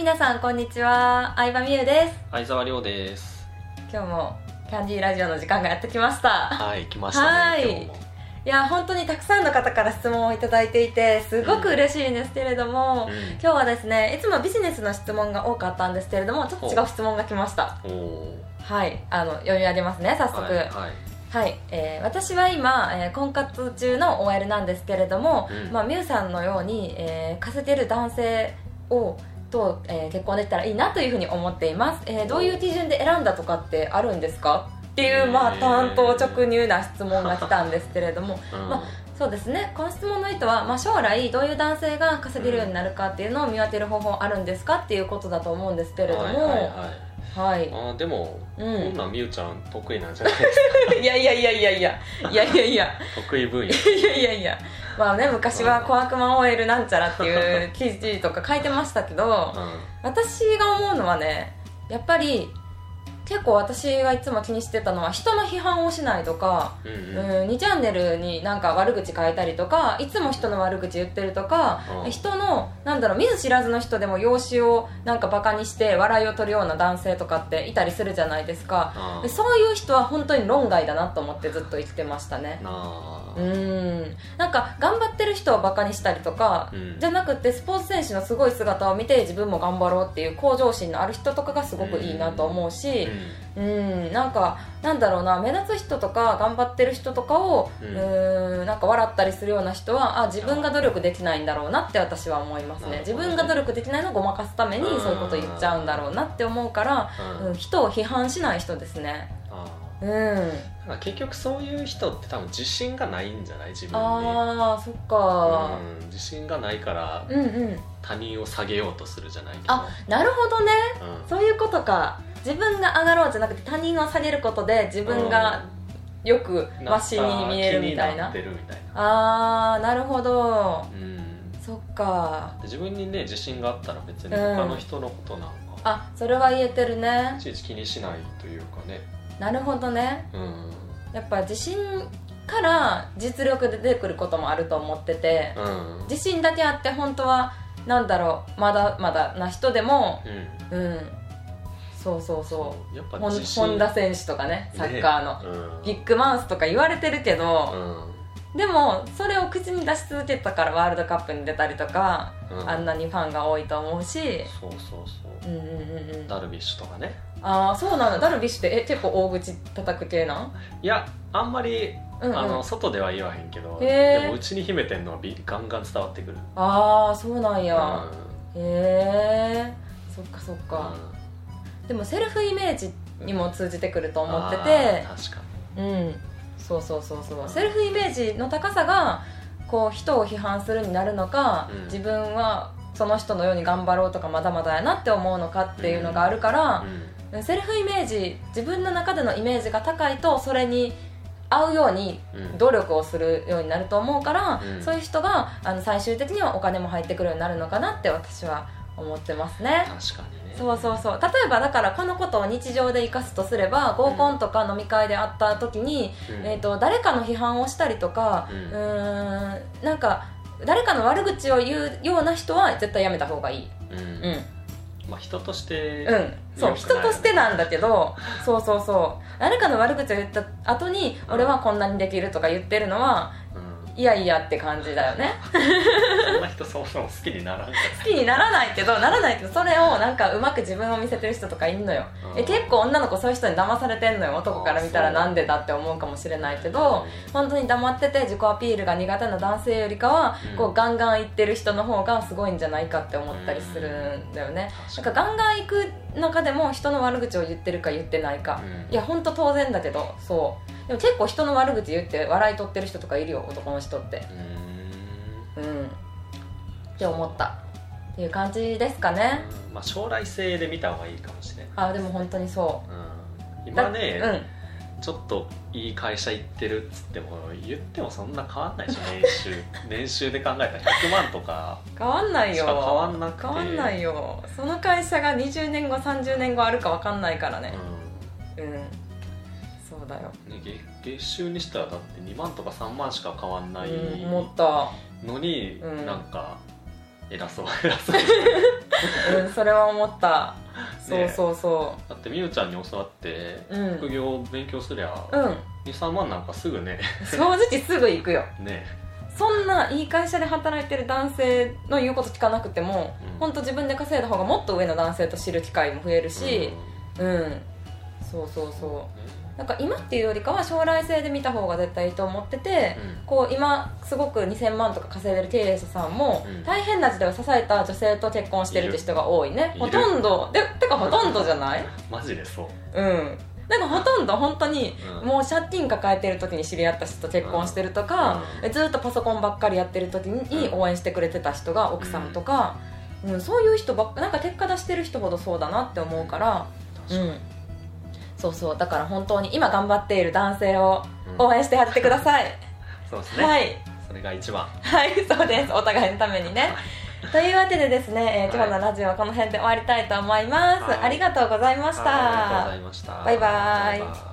皆さんこんにちは。相葉美優です。相沢亮です。今日もキャンディーラジオの時間がやってきました。はい来ましたねはい。いや本当にたくさんの方から質問をいただいていてすごく嬉しいんですけれども、うん。今日はですねいつもビジネスの質問が多かったんですけれどもちょっと違う質問が来ました。はい。あの読み上げますね早速。はい、はい。はい、えー私は今、えー婚活中の OL なんですけれども、うん。まあ、ミュウさんのように、えー稼げる男性をと、えー結婚できたらいいなというふうに思っています、えーどういう基準で選んだとかってあるんですか？っていう、まあ、担当直入な質問が来たんですけれども。うん。まそうですね。この質問の意図は、まあ、将来どういう男性が稼げるようになるかっていうのを見分ける方法あるんですかっていうことだと思うんですけれども。はいはいはいはい。あーでも、うん。こんなんみゆちゃん得意なんじゃないですいや いやいやいやいや。いやいやいや。か得意分野。いやいやいやまあね昔は「小悪魔 OL なんちゃら」っていう記事とか書いてましたけど私が思うのはねやっぱり結構私がいつも気にしてたのは人の批判をしないとか、うんうん。うん、2チャンネルになんか悪口書いたりとかいつも人の悪口言ってるとか、うん。人のなんだろう見ず知らずの人でも容姿をなんかバカにして笑いを取るような男性とかっていたりするじゃないですか。あーでそういう人は本当に論外だなと思ってずっと生きてましたねうん。なんか頑張ってる人をバカにしたりとか、うん。じゃなくてスポーツ選手のすごい姿を見て自分も頑張ろうっていう向上心のある人とかがすごくいいなと思うし、うん。なんかなんだろうな目立つ人とか頑張ってる人とかを、ううんん、なんか笑ったりするような人はあ自分が努力できないんだろうなって私は思いますね。ね自分が努力できないのをごまかすためにうん。そういうこと言っちゃうんだろうなって思うから、うん。うん、人を批判しない人ですね。あうん。ーだから結局そういう人って多分自信がないんじゃない？自分に。ああそっか。うん。自信がないからうんうん。他人を下げようとするじゃないけど。あなるほどね。うん。そういうことか。自分が上がろうじゃなくて他人を下げることで自分がよくマシに見えるみたいな。あーなるほど。うん。そっか。自分にね自信があったら別にうん。他の人のことなんか、あそれは言えてるね。いちいち気にしないというかねなるほどね。うん。やっぱ自信から実力で出てくることもあると思っててうん。自信だけあって本当はなんだろうまだまだな人でもうん。うん。そうそうそやっぱ本田選手とかねサッカーの、うん。ビッグマウスとか言われてるけど、うん。でもそれを口に出し続けたからワールドカップに出たりとか、うん。あんなにファンが多いと思うし。そうそうそう。うんうんうんうん。ダルビッシュとかねああそうなんだ。ダルビッシュってえ結構大口叩く系なん？いやあんまり、うんうん。あの外では言わへんけどでもうちに秘めてんのはびガンガン伝わってくる。ああそうなんうん。や、へえそっかそっか、でもセルフイメージにも通じてくると思ってて。確かうん。そうそうそうそう。セルフイメージの高さがこう人を批判するになるのか、うん。自分はその人のように頑張ろうとかまだまだやなって思うのかっていうのがあるからに、セルフイメージ自分の中でのイメージが高いとそれに合うようにうん。努力をするようになると思うから、うん。そういう人があの最終的にはお金も入ってくるようになるのかなって私は思ってますね。確かにね。そうそうそう。例えばだからこのことを日常で生かすとすれば合コンとか飲み会で会った時に、うん。えー、と誰かの批判をしたりとかうんなんか誰かの悪口を言うような人は絶対やめた方がいい。うん。うん。まあ人としてうん。そう。人としてなんだけど そうそうそう。誰かの悪口を言った後にうん俺はこんなにできるとか言ってるのはうんいやいやって感じだよね。そんな人そもそも好きにならんか好きにならないけどならないけどそれをなんかうまく自分を見せてる人とかいんのよ。え結構女の子そういう人に騙されてんの？よ男から見たらなんでだって思うかもしれないけど本当に黙ってて自己アピールが苦手な男性よりかは、うん。こうガンガン行ってる人の方がすごいんじゃないかって思ったりするんだよね、なんかガンガン行く中でも人の悪口を言ってるか言ってないか、うん。いや本当当然だけどそう。でも結構人の悪口言って笑い取ってる人とかいるよ男の人って。うーん。うん。って思った。っていう感じですかね、うん。まあ将来性で見た方がいいかもしれない。あでも本当にそう。んうだ今ね、うん。ちょっといい会社行ってるっつっても言ってもそんな変わんないでしょ年収。年収で考えたら100万とか。変わんないよ。変わんなくて。変わんないよ。その会社が20年後30年後あるか分かんないからね。うんだよ、うんね、月月収にしたらだって2万とか3万しか変わんないうん、思った。のに、うん。なんか偉そう。偉そううんそれは思った。そうそうそだってみゆちゃんに教わってううん。副業を勉強すりゃうん。23万なんかすぐね。正直すぐ行くよ。ね。そんないい会社で働いてる男性の言うこと聞かなくても、うん。本当自分で稼いだ方がもっと上の男性と知る機会も増えるしうん、そうそうそうなんか今っていうよりかは将来性で見た方が絶対いいと思ってて、うん。こう今すごく2000万とか稼いでる経営者さんも、うん。大変な時代を支えた女性と結婚してるって人が多いね。ほとんど。でてかほとんどじゃない？マジでそう。うん。なんかほとんど本当に、うん。もう借金抱えてる時に知り合った人と結婚してるとか、ずっとパソコンばっかりやってる時にうん。応援してくれてた人が奥さんとか、うん。そういう人ばっかなんか結果出してる人ほどそうだなって思うから、う確かに。ん、そうそう。だから本当に今頑張っている男性をうん。応援してやってください、そうですね、はい。それが一番。はい。そうです。お互いのためにね。というわけでですね、えー今日はいのラジオはこの辺で終わりたいと思います、はい。ありがとうございました、はいありがとうございました。バイバイ。バイバイ